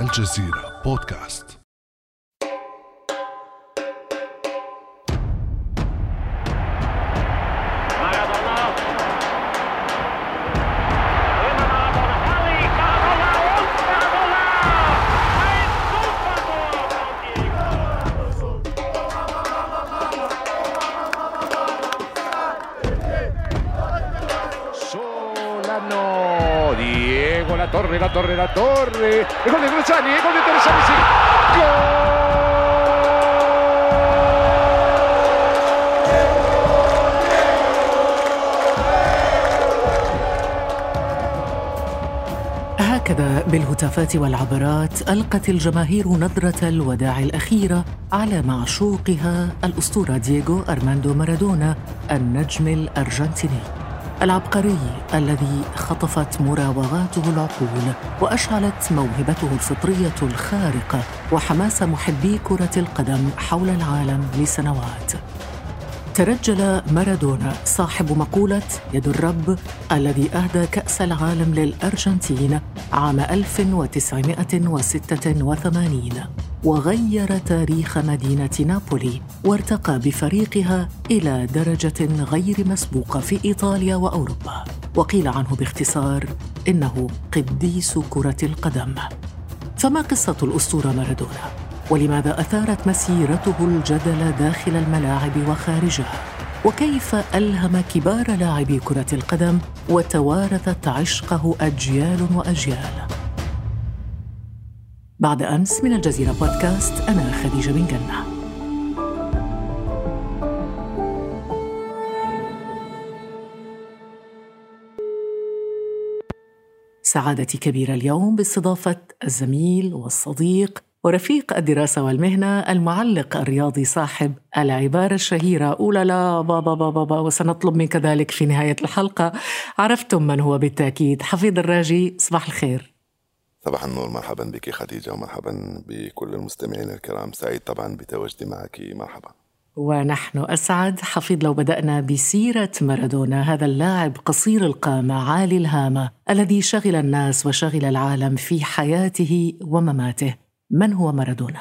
الجزيرة بودكاست. Torre, La Torre, La Torre, e gol di Crociani, e gol di Teresani, sì, هكذا بالهتافات والعبرات ألقت الجماهير نظرة الوداع الأخيرة على معشوقها الأسطورة دييغو أرماندو مارادونا النجم الأرجنتيني. العبقري الذي خطفت مراوغاته العقول وأشعلت موهبته الفطرية الخارقة وحماس محبي كرة القدم حول العالم لسنوات. ترجل مارادونا صاحب مقولة يد الرب الذي أهدى كأس العالم للأرجنتين عام 1986 وغير تاريخ مدينة نابولي وارتقى بفريقها إلى درجة غير مسبوقة في إيطاليا وأوروبا وقيل عنه باختصار إنه قديس كرة القدم فما قصة الأسطورة مارادونا؟ ولماذا أثارت مسيرته الجدل داخل الملاعب وخارجها؟ وكيف ألهم كبار لاعبي كرة القدم وتوارثت عشقه أجيال وأجيال؟ بعد أمس من الجزيرة بودكاست أنا خديجة بن جنة. سعادتي كبيرة اليوم باستضافة الزميل والصديق ورفيق الدراسة والمهنة المعلق الرياضي صاحب العبارة الشهيرة. أولا لا بابا بابا بابا وسنطلب منك ذلك في نهاية الحلقة. عرفتم من هو بالتأكيد. حفيظ الراجي صباح الخير. صباح النور مرحبا بك خديجة ومرحبا بكل المستمعين الكرام. سعيد طبعا بتواجدي معك. مرحبا. ونحن أسعد. حفيظ لو بدأنا بسيرة مارادونا هذا اللاعب قصير القامة عالي الهامة الذي شغل الناس وشغل العالم في حياته ومماته. من هو مارادونا؟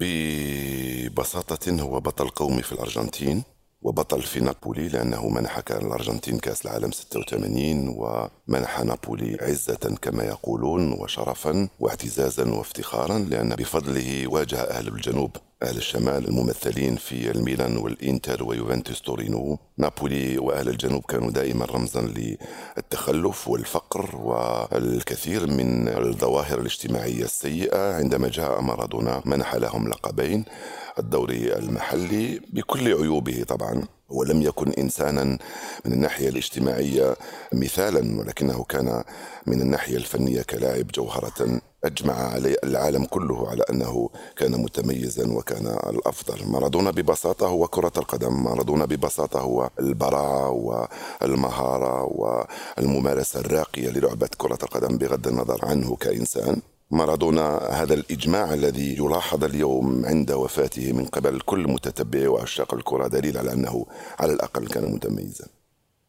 ببساطة هو بطل قومي في الأرجنتين. وبطل في نابولي لأنه منح الأرجنتين كأس العالم 86 ومنح نابولي عزة كما يقولون وشرفا واعتزازا وافتخارا لأن بفضله واجه أهل الجنوب. أهل الشمال الممثلين في الميلان والإنتر ويوفنتوس تورينو نابولي وأهل الجنوب كانوا دائما رمزا للتخلف والفقر والكثير من الظواهر الاجتماعية السيئة. عندما جاء مارادونا منح لهم لقبين الدوري المحلي بكل عيوبه طبعا ولم يكن انسانا من الناحية الاجتماعية مثالا ولكنه كان من الناحية الفنية كلاعب جوهرة أجمع عليه العالم كله على أنه كان متميزا وكان الأفضل. مارادونا ببساطة هو كرة القدم. مارادونا ببساطة هو البراعة والمهارة والممارسة الراقية للعبة كرة القدم بغض النظر عنه كإنسان. مارادونا هذا الإجماع الذي يلاحظ اليوم عند وفاته من قبل كل متتبع وعشاق الكرة دليل على أنه على الأقل كان متميزا.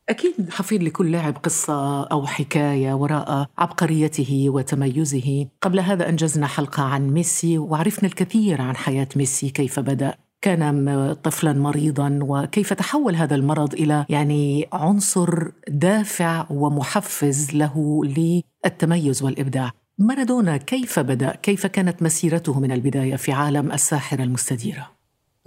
أكيد حفيظ لكل لاعب قصة أو حكاية وراء عبقريته وتميزه قبل هذا أنجزنا حلقة عن ميسي وعرفنا الكثير عن حياة ميسي كيف بدأ كان طفلا مريضا وكيف تحول هذا المرض إلى يعني عنصر دافع ومحفز له للتميز والإبداع مارادونا كيف بدأ؟ كيف كانت مسيرته من البداية في عالم الساحرة المستديرة؟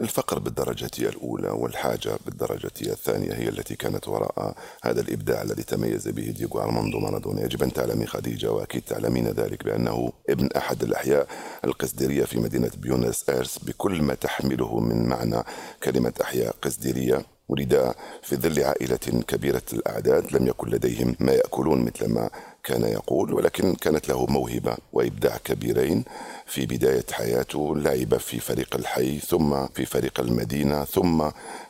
الفقر بالدرجة الأولى والحاجة بالدرجة الثانية هي التي كانت وراء هذا الإبداع الذي تميز به ديغو أرماندو مارادونا. يجب أن تعلمي خديجة وأكيد تعلمين ذلك بأنه ابن أحد الأحياء القصديرية في مدينة بيونس آيرس. بكل ما تحمله من معنى كلمة أحياء قصديرية ولد في ظل عائلة كبيرة الأعداد لم يكن لديهم ما يأكلون مثل ما كان يقول ولكن كانت له موهبة وإبداع كبيرين. في بداية حياته لعب في فريق الحي ثم في فريق المدينة ثم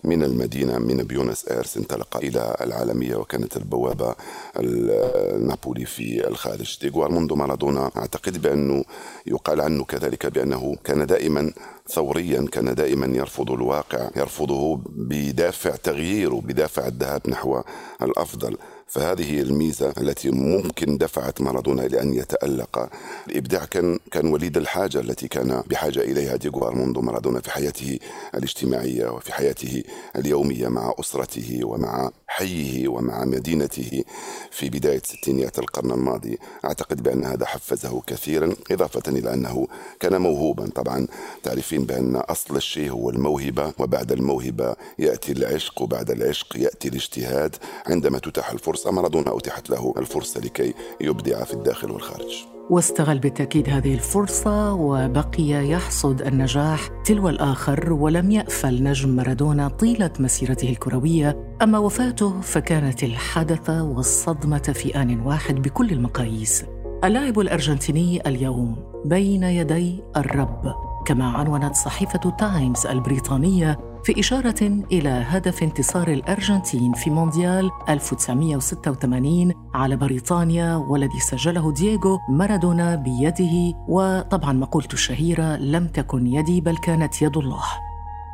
من المدينة من بيونس آيرس انطلق إلى العالمية وكانت البوابة النابولي في الخارج ديغو أرموندو مارادونا. أعتقد بأنه يقال عنه كذلك بأنه كان دائما ثوريا كان دائما يرفض الواقع يرفضه بدافع تغييره بدافع الذهاب نحو الأفضل. فهذه الميزة التي ممكن دفعت مارادونا لأن يتألق. الإبداع كان كان وليد الحاجة التي كان بحاجة إليها ديغو أرموندو مارادونا في حياته الاجتماعية وفي حياته اليومية مع أسرته ومع حيه ومع مدينته. في بداية ستينيات القرن الماضي أعتقد بأن هذا حفزه كثيرا إضافة إلى أنه كان موهوبا. طبعا تعرفين بأن أصل الشيء هو الموهبة وبعد الموهبة يأتي العشق وبعد العشق يأتي الاجتهاد. عندما تتاح الفرصة مارادونا أتيحت له الفرصة لكي يبدع في الداخل والخارج. واستغل بالتأكيد هذه الفرصة وبقي يحصد النجاح تلو الآخر ولم يأفل نجم مارادونا طيلة مسيرته الكروية. أما وفاته فكانت الحدث والصدمة في آن واحد بكل المقاييس. اللاعب الأرجنتيني اليوم بين يدي الرب كما عنونت صحيفة تايمز البريطانية في إشارة إلى هدف انتصار الأرجنتين في مونديال 1986 على بريطانيا والذي سجله دييغو مارادونا بيده وطبعا مقولته الشهيرة لم تكن يدي بل كانت يد الله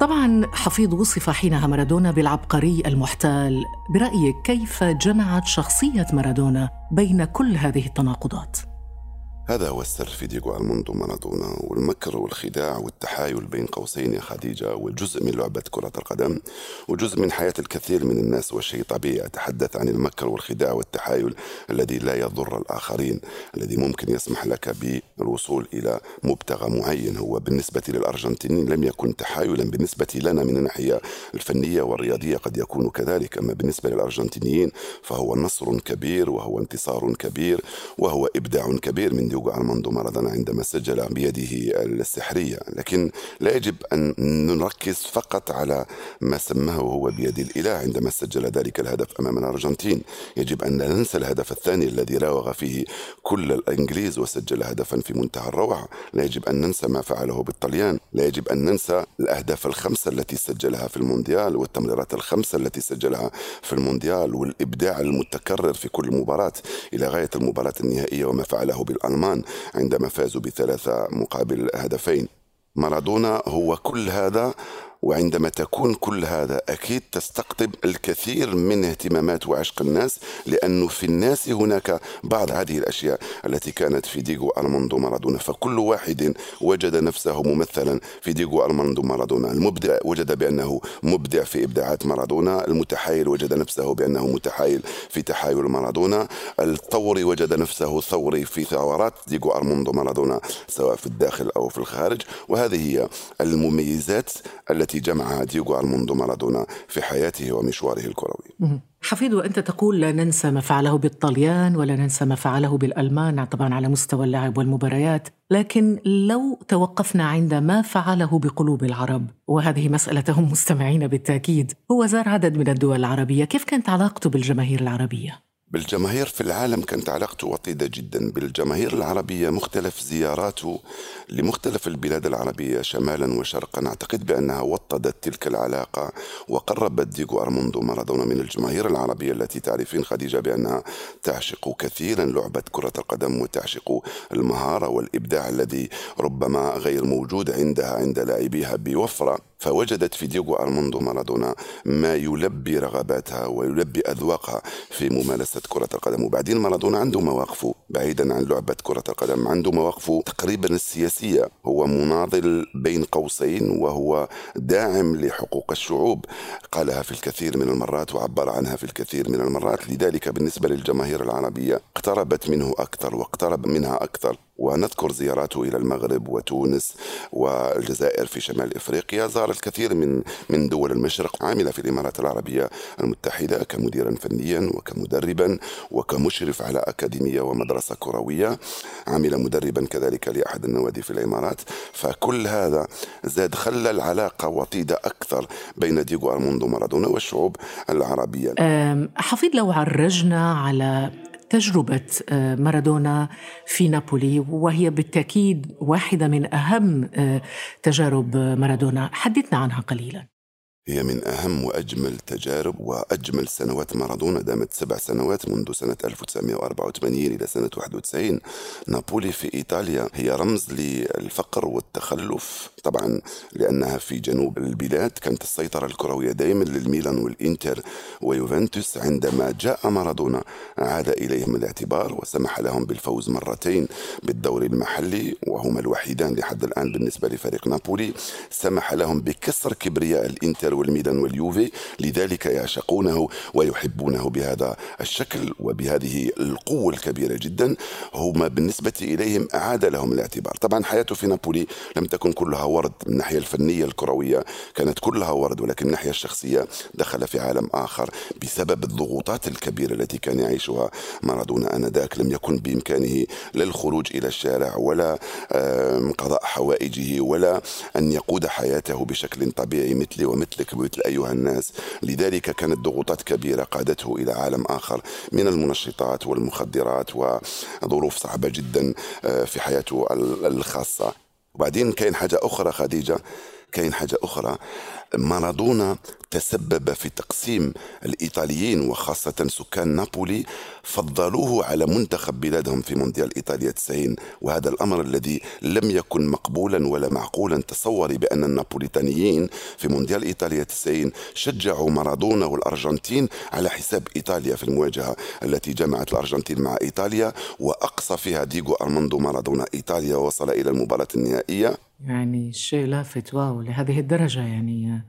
طبعا حفيظ وصف حينها مارادونا بالعبقري المحتال برأيك كيف جمعت شخصية مارادونا بين كل هذه التناقضات؟ هذا هو السر في ديغو أرموندو مارادونا والمكر والخداع والتحايل بين قوسين يا خديجة وجزء من لعبة كرة القدم وجزء من حياة الكثير من الناس والشيء طبيعي أتحدث عن المكر والخداع والتحايل الذي لا يضر الآخرين الذي ممكن يسمح لك بالوصول إلى مبتغى معين. هو بالنسبة للأرجنتينيين لم يكن تحايلا بالنسبة لنا من الناحية الفنية والرياضية قد يكون كذلك. أما بالنسبة للأرجنتينيين فهو نصر كبير وهو انتصار كبير وهو إبداع كبير من ديغو ديوغو أرماندو مارادونا عندما سجل بيده السحرية لكن لا يجب أن نركز فقط على ما سماه هو بيد الإله عندما سجل ذلك الهدف أمام الأرجنتين. يجب أن لا ننسى الهدف الثاني الذي راوغ فيه كل الإنجليز وسجل هدفا في منتهى الروعة. لا يجب أن ننسى ما فعله بالطليان. لا يجب أن ننسى الأهداف الخمسة التي سجلها في المونديال والتمريرات الخمسة التي سجلها في المونديال والإبداع المتكرر في كل مباراة. إلى غاية المباراة النهائية وما فعله بالألمان الألمان عندما فازوا بثلاثة مقابل هدفين. مارادونا هو كل هذا وعندما تكون كل هذا أكيد تستقطب الكثير من اهتمامات وعشق الناس لأنه في الناس هناك بعض هذه الأشياء التي كانت في ديغو ارماندو مارادونا. فكل واحد وجد نفسه ممثلا في ديغو ارماندو مارادونا. المبدع وجد بأنه مبدع في إبداعات مارادونا. المتحايل وجد نفسه بأنه متحايل في تحايل مارادونا. الثوري وجد نفسه ثوري في ثورات ديغو ارماندو مارادونا سواء في الداخل أو في الخارج. وهذه هي المميزات التي التي جمعها ديغو أرماندو مارادونا في حياته ومشواره الكروي. حفيظ وأنت تقول لا ننسى ما فعله بالطليان ولا ننسى ما فعله بالألمان طبعا على مستوى اللعب والمباريات. لكن لو توقفنا عند ما فعله بقلوب العرب وهذه مسألة هم مستمعين بالتأكيد هو زار عدد من الدول العربية. كيف كانت علاقته بالجماهير العربية؟ بالجماهير في العالم كانت علاقته وطيدة جدا. بالجماهير العربية مختلف زياراته لمختلف البلاد العربية شمالا وشرقا. أعتقد بأنها وطدت تلك العلاقة وقربت ديغو أرماندو مارادونا من الجماهير العربية التي تعرفين خديجة بأنها تعشق كثيرا لعبة كرة القدم وتعشق المهارة والإبداع الذي ربما غير موجود عندها عند لاعبيها بوفرة. فوجدت في ديغو أرماندو مارادونا ما يلبي رغباتها ويلبي أذواقها في ممارسة كرة القدم. وبعدين مارادونا عنده مواقفه بعيدا عن لعبة كرة القدم عنده مواقفه تقريبا السياسية. هو مناضل بين قوسين وهو داعم لحقوق الشعوب. قالها في الكثير من المرات وعبر عنها في الكثير من المرات. لذلك بالنسبة للجماهير العربية اقتربت منه أكثر واقترب منها أكثر. ونذكر زياراته إلى المغرب وتونس والجزائر في شمال إفريقيا. زار الكثير من من دول المشرق عمل في الإمارات العربية المتحدة كمديرا فنيا وكمدربا وكمشرف على أكاديمية ومدرسة كروية. عمل مدربا كذلك لأحد النوادي في الإمارات. فكل هذا زاد خلى العلاقة وطيدة أكثر بين ديغو أرموندو مارادونا والشعوب العربية. حفيظ لو عرجنا على تجربة آه، مارادونا في نابولي وهي بالتأكيد واحدة من أهم آه، تجارب مارادونا. حدثنا عنها قليلا. هي من أهم وأجمل تجارب وأجمل سنوات مارادونا دامت سبع سنوات منذ سنة 1984 إلى سنة 91 نابولي في إيطاليا هي رمز للفقر والتخلف. طبعا لأنها في جنوب البلاد كانت السيطرة الكروية دائما للميلان والإنتر ويوفنتوس عندما جاء مارادونا عاد إليهم الاعتبار وسمح لهم بالفوز مرتين بالدوري المحلي وهما الوحيدان لحد الآن بالنسبة لفريق نابولي. سمح لهم بكسر كبرياء الإنتر والميلان واليوفي لذلك يعشقونه ويحبونه بهذا الشكل وبهذه القوة الكبيرة جدا. هما بالنسبة إليهم أعاد لهم الاعتبار. طبعا حياته في نابولي لم تكن كلها ورد من الناحية الفنية الكروية كانت كلها ورد ولكن الناحية الشخصية دخل في عالم آخر بسبب الضغوطات الكبيرة التي كان يعيشها مارادونا آنذاك. لم يكن بإمكانه لا الخروج إلى الشارع ولا قضاء حوائجه ولا أن يقود حياته بشكل طبيعي مثلي ومثلك ومثل أيها الناس. لذلك كانت ضغوطات كبيرة قادته إلى عالم آخر من المنشطات والمخدرات وظروف صعبة جدا آه، في حياته الخاصة. وبعدين كاين حاجة أخرى خديجة. كاين حاجة أخرى. مارادونا تسبب في تقسيم الإيطاليين وخاصة سكان نابولي فضلوه على منتخب بلادهم في مونديال إيطاليا 90 وهذا الأمر الذي لم يكن مقبولا ولا معقولا. تصوري بأن النابوليتانيين في مونديال إيطاليا 90 شجعوا مارادونا والأرجنتين على حساب إيطاليا في المواجهة التي جمعت الأرجنتين مع إيطاليا وأقصى فيها ديغو أرماندو مارادونا إيطاليا وصل إلى المباراة النهائية. يعني شيء لافت wow لهذه الدرجة يعني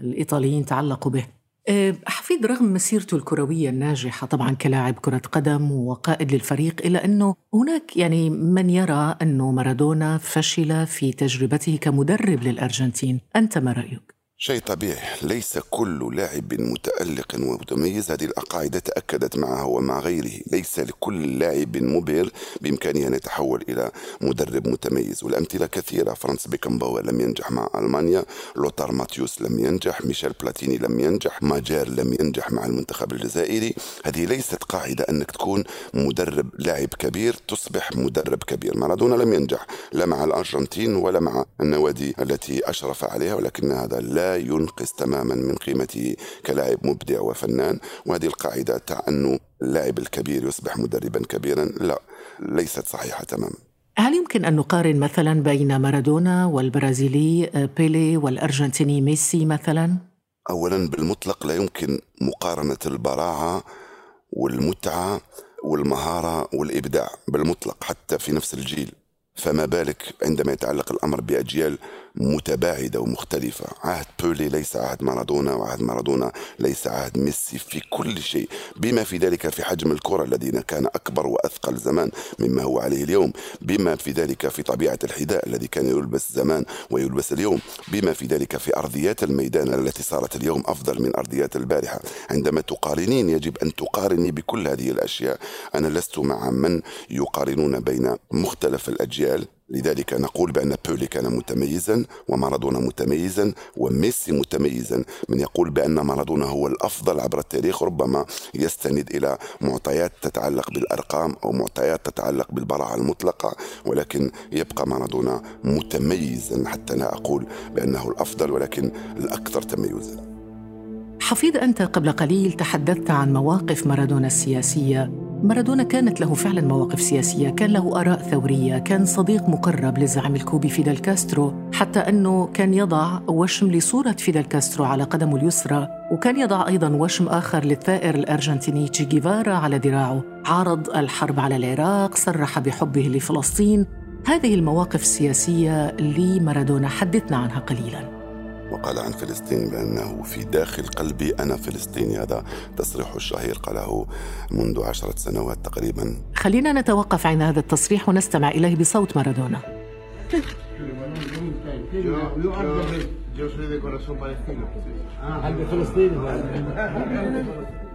الإيطاليين تعلقوا به أه، حفيظ رغم مسيرته الكروية الناجحة طبعا كلاعب كرة قدم وقائد للفريق إلا أنه هناك يعني من يرى أنه مارادونا فشل في تجربته كمدرب للأرجنتين أنت ما رأيك؟ شيء طبيعي. ليس كل لاعب متألق ومتميز. هذه القاعدة تأكدت معه ومع غيره. ليس لكل لاعب مبهر بإمكانه أن يتحول إلى مدرب متميز. والأمثلة كثيرة. فرانس بيكنباور لم ينجح مع ألمانيا. لوتار ماتيوس لم ينجح. ميشيل بلاتيني لم ينجح. ماجر لم ينجح مع المنتخب الجزائري. هذه ليست قاعدة أنك تكون مدرب لاعب كبير. تصبح مدرب كبير. مارادونا لم ينجح. لا مع الأرجنتين ولا مع النوادي التي أشرف عليها. ولكن هذا لا ينقص تماما من قيمته كلاعب مبدع وفنان. وهذه القاعدة تاع أنه اللاعب الكبير يصبح مدربا كبيرا. لا ليست صحيحة تماما. هل يمكن أن نقارن مثلا بين مارادونا والبرازيلي آه، بيلي والأرجنتيني ميسي مثلا؟ أولا بالمطلق لا يمكن مقارنة البراعة والمتعة والمهارة والإبداع بالمطلق حتى في نفس الجيل. فما بالك عندما يتعلق الأمر بأجيال متباعدة ومختلفة. عهد بولي ليس عهد مارادونا وعهد مارادونا ليس عهد ميسي في كل شيء. بما في ذلك في حجم الكرة الذي كان أكبر وأثقل زمان مما هو عليه اليوم. بما في ذلك في طبيعة الحذاء الذي كان يلبس زمان ويلبس اليوم. بما في ذلك في أرضيات الميدان التي صارت اليوم أفضل من أرضيات البارحة. عندما تقارنين يجب أن تقارني بكل هذه الأشياء. أنا لست مع من يقارنون بين مختلف الأجيال. لذلك نقول بأن بولي كان متميزا ومارادونا متميزا وميسي متميزا. من يقول بأن مارادونا هو الأفضل عبر التاريخ ربما يستند إلى معطيات تتعلق بالأرقام أو معطيات تتعلق بالبراعة المطلقة ولكن يبقى مارادونا متميزا. حتى لا أقول بأنه الأفضل ولكن الأكثر تميزا. حفيظ أنت قبل قليل تحدثت عن مواقف مارادونا السياسية. مارادونا كانت له فعلا مواقف سياسية كان له آراء ثورية كان صديق مقرب للزعيم الكوبي فيدل كاسترو حتى أنه كان يضع وشم لصورة فيدل كاسترو على قدمه اليسرى وكان يضع أيضا وشم آخر للثائر الأرجنتيني تشي جيفارا على ذراعه. عارض الحرب على العراق صرح بحبه لفلسطين. هذه المواقف السياسية لمارادونا حدثنا عنها قليلاً. وقال عن فلسطين بأنه في داخل قلبي أنا فلسطيني هذا تصريح الشهير قاله منذ عشرة سنوات تقريبا. خلينا نتوقف عند هذا التصريح ونستمع إليه بصوت مارادونا. Yo soy de corazón palestino. Ah,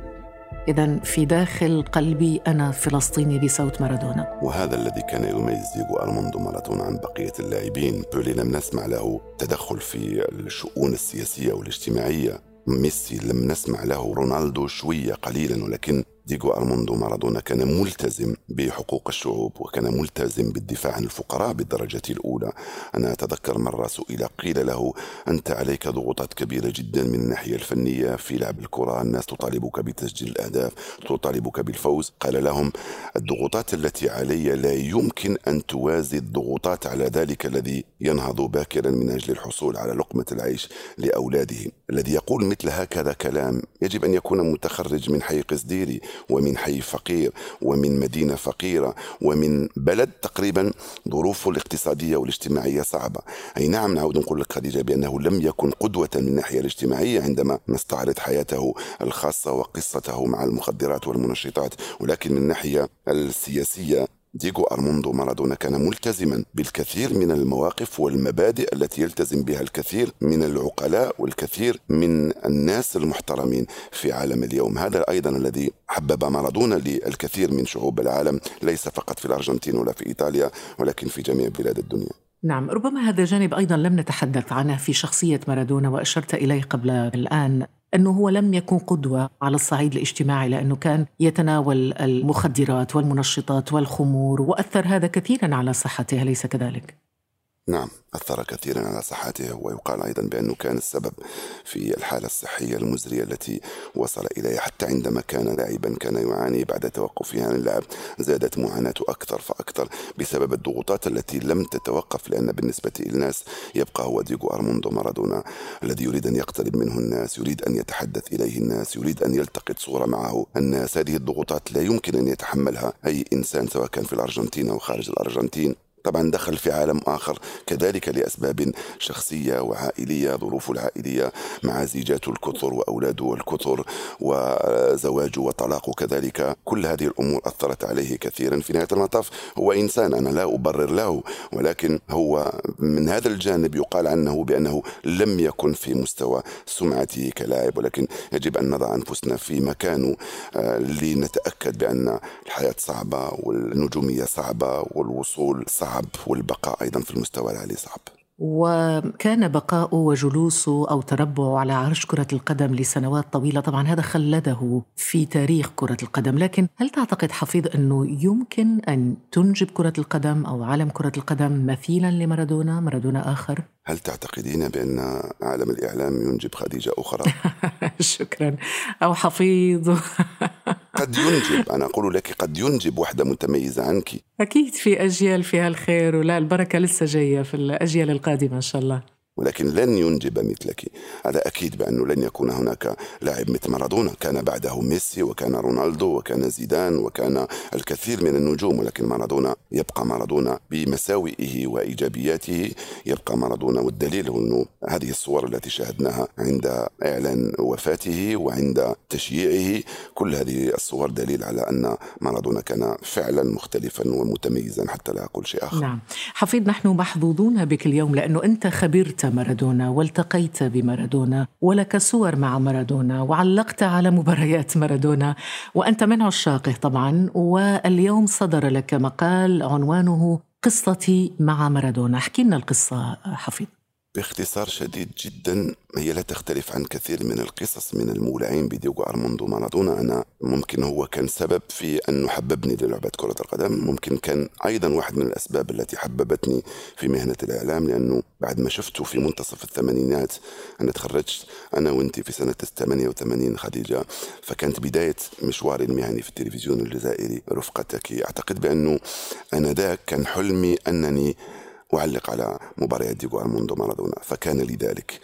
إذا في داخل قلبي أنا فلسطيني بصوت مارادونا. وهذا الذي كان يميز ديغو أرماندو مارادونا عن بقية اللاعبين. بيلي لم نسمع له تدخل في الشؤون السياسية والاجتماعية. ميسي لم نسمع له. رونالدو شوية قليلا ولكن ديغو أرماندو مارادونا كان ملتزم بحقوق الشعوب وكان ملتزم بالدفاع عن الفقراء بالدرجة الأولى. أنا أتذكر مرة سئل قيل له أنت عليك ضغوطات كبيرة جدا من الناحية الفنية في لعب الكرة الناس تطالبك بتسجيل الأهداف تطالبك بالفوز. قال لهم الضغوطات التي علي لا يمكن أن توازي الضغوطات على ذلك الذي ينهض باكرا من أجل الحصول على لقمة العيش لأولاده. الذي يقول مثل هكذا كلام يجب أن يكون متخرج من حي قصديري ومن حي فقير ومن مدينة فقيرة ومن بلد تقريبا ظروفه الاقتصادية والاجتماعية صعبة. أي نعم نعود نقول لك خديجة بأنه لم يكن قدوة من الناحية الاجتماعية عندما نستعرض حياته الخاصة وقصته مع المخدرات والمنشطات ولكن من الناحية السياسية ديغو أرموندو مارادونا كان ملتزما بالكثير من المواقف والمبادئ التي يلتزم بها الكثير من العقلاء والكثير من الناس المحترمين في عالم اليوم. هذا أيضا الذي حبب مارادونا للكثير من شعوب العالم ليس فقط في الأرجنتين ولا في إيطاليا ولكن في جميع بلاد الدنيا. نعم ربما هذا جانب أيضا لم نتحدث عنه في شخصية مارادونا وأشرت إليه قبل الآن أنه هو لم يكن قدوة على الصعيد الاجتماعي لأنه كان يتناول المخدرات والمنشطات والخمور وأثر هذا كثيرا على صحته أليس كذلك؟ نعم أثر كثيرا على صحته ويقال أيضا بأنه كان السبب في الحالة الصحية المزرية التي وصل إليها حتى عندما كان لاعبا كان يعاني بعد توقفه عن اللعب زادت معاناته أكثر فأكثر بسبب الضغوطات التي لم تتوقف لأن بالنسبة للناس يبقى هو ديغو أرموندو مارادونا الذي يريد أن يقترب منه الناس يريد أن يتحدث إليه الناس يريد أن يلتقط صورة معه الناس. هذه الضغوطات لا يمكن أن يتحملها أي إنسان سواء كان في الأرجنتين أو خارج الأرجنتين. طبعا دخل في عالم آخر كذلك لأسباب شخصية وعائلية ظروفه العائلية مع زيجاته الكثر وأولاده الكثر وزواجه وطلاقه كذلك كل هذه الأمور أثرت عليه كثيرا في نهاية المطاف. هو إنسان أنا لا أبرر له ولكن هو من هذا الجانب يقال عنه بأنه لم يكن في مستوى سمعته كلاعب ولكن يجب أن نضع أنفسنا في مكانه آه، لنتأكد بأن الحياة صعبة والنجومية صعبة والوصول صعب. والبقاء أيضا في المستوى العالي صعب. وكان بقاؤه وجلوسه أو تربعه على عرش كرة القدم لسنوات طويلة. طبعا هذا خلده في تاريخ كرة القدم. لكن هل تعتقد حفيظ أنه يمكن أن تنجب كرة القدم أو عالم كرة القدم مثيلا لمارادونا؟ مارادونا آخر. هل تعتقدين بأن عالم الإعلام ينجب خديجة أخرى؟ شكرا. أو حفيظ. قد ينجب. أنا أقول لك قد ينجب وحدة متميزة عنك. أكيد في أجيال فيها الخير ولا البركة لسه جاية في الأجيال القادمة إن شاء الله. ولكن لن ينجب مثلك. هذا أكيد بأنه لن يكون هناك لاعب مثل مارادونا. كان بعده ميسي وكان رونالدو وكان زيدان وكان الكثير من النجوم ولكن مارادونا يبقى مارادونا بمساوئه وإيجابياته يبقى مارادونا والدليل هو أنه هذه الصور التي شاهدناها عند إعلان وفاته وعند تشييعه كل هذه الصور دليل على أن مارادونا كان فعلا مختلفا ومتميزا حتى لا أقول شيء آخر. نعم. حفيظ نحن محظوظون بك اليوم لأنه أنت خبرت مارادونا والتقيت بمارادونا ولك صور مع مارادونا وعلقت على مباريات مارادونا وأنت من عشاقه طبعا واليوم صدر لك مقال عنوانه قصتي مع مارادونا. احكي لنا القصة حفيظ باختصار شديد جدا هي لا تختلف عن كثير من القصص من المولعين بديوغو أرموندو مارادونا. أنا ممكن هو كان سبب في أنه حببني للعبة كرة القدم. ممكن كان أيضا واحد من الأسباب التي حببتني في مهنة الإعلام لأنه بعد ما شفته في منتصف الثمانينات أنا تخرجت أنا وأنت في سنة 88 خديجة. فكانت بداية مشواري المهني في التلفزيون الجزائري رفقتك. أعتقد بأنه أنا ذاك كان حلمي أنني أعلق على مباريات ديغو أرموندو مارادونا فكان لي ذلك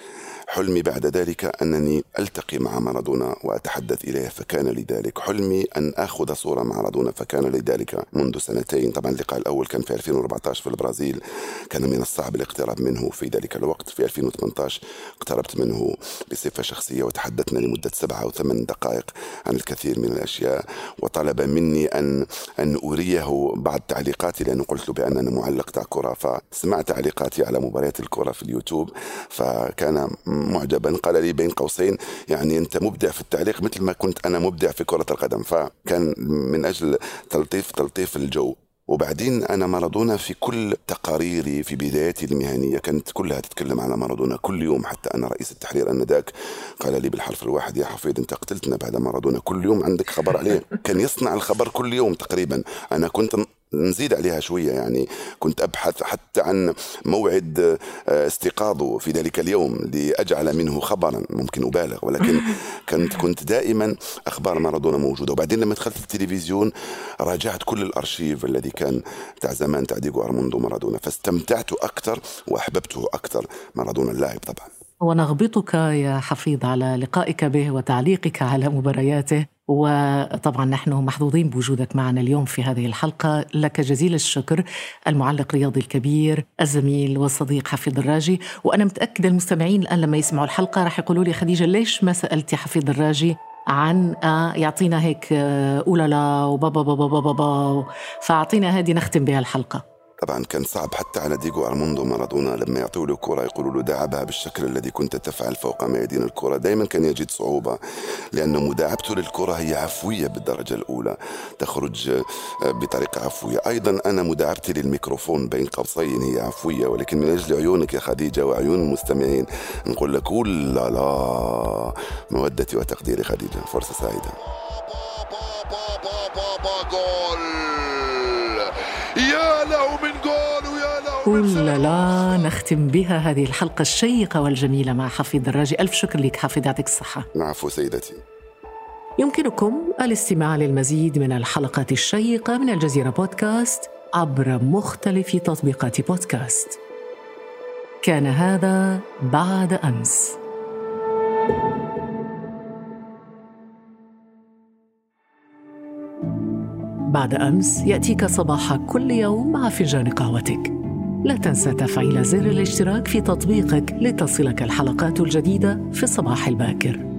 حلمي بعد ذلك أنني ألتقي مع مارادونا وأتحدث إليه فكان لي ذلك. حلمي أن أخذ صورة مع مارادونا فكان لي ذلك منذ سنتين. طبعا اللقاء الأول كان في 2014 في البرازيل كان من الصعب الاقتراب منه. في ذلك الوقت في 2018 اقتربت منه بصفة شخصية وتحدثنا لمدة سبعة أو ثمان دقائق عن الكثير من الأشياء. وطلب مني أن أن أريه بعض تعليقاتي لأنه قلت له بأن أنا معلق تاع كرة. فسمعت تعليقاتي على مباريات الكرة في اليوتيوب فكان معجبا. قال لي بين قوسين يعني أنت مبدع في التعليق مثل ما كنت أنا مبدع في كرة القدم. فكان من أجل تلطيف تلطيف الجو. وبعدين أنا مارادونا في كل تقاريري في بدايتي المهنية كانت كلها تتكلم على مارادونا كل يوم حتى أنا رئيس التحرير انذاك قال لي بالحرف الواحد يا حفيظ أنت قتلتنا بعد مارادونا كل يوم عندك خبر عليه. كان يصنع الخبر كل يوم تقريبا. أنا كنت نزيد عليها شوية يعني. كنت أبحث حتى عن موعد آه، استيقاظه في ذلك اليوم لأجعل منه خبرا. ممكن أبالغ ولكن كنت كنت دائما أخبار مارادونا موجودة. وبعدين لما دخلت التلفزيون راجعت كل الأرشيف الذي كان تاع زمان تاع ديغو أرموندو مارادونا فاستمتعت أكثر وأحببته أكثر مارادونا اللاعب طبعا. ونغبطك يا حفيظ على لقائك به وتعليقك على مبارياته. وطبعا نحن محظوظين بوجودك معنا اليوم في هذه الحلقة. لك جزيل الشكر المعلق الرياضي الكبير الزميل والصديق حفيظ الراجي. وأنا متأكدة المستمعين الآن لما يسمعوا الحلقة راح يقولوا لي خديجة ليش ما سألتي حفيظ الراجي عن آه يعطينا هيك آه أولالا وبابا بابا بابا فأعطينا هذه نختم بها الحلقة. طبعا كان صعب حتى على ديغو أرموندو. مارادونا لما يعطوا له كرة يقولوا له داعبها بالشكل الذي كنت تفعل فوق ميادين الكرة. دائما كان يجد صعوبة لأن مداعبته للكرة هي عفوية بالدرجة الأولى تخرج آه، بطريقة عفوية. أيضا أنا مداعبتي للميكروفون بين قوسين هي عفوية ولكن من أجل عيونك يا خديجة وعيون المستمعين نقول لك لا لا مودتي وتقديري خديجة فرصة سعيدة. يا جول ويا له من أولا لا نختم بها هذه الحلقة الشيقة والجميلة مع حفيظ الراجي. ألف شكر لك حفيظ يعطيك الصحة. العفو سيدتي. يمكنكم الاستماع للمزيد من الحلقات الشيقة من الجزيرة بودكاست عبر مختلف تطبيقات بودكاست. كان هذا بعد أمس. بعد أمس يأتيك صباح كل يوم مع فنجان قهوتك. لا تنسى تفعيل زر الاشتراك في تطبيقك لتصلك الحلقات الجديدة في الصباح الباكر.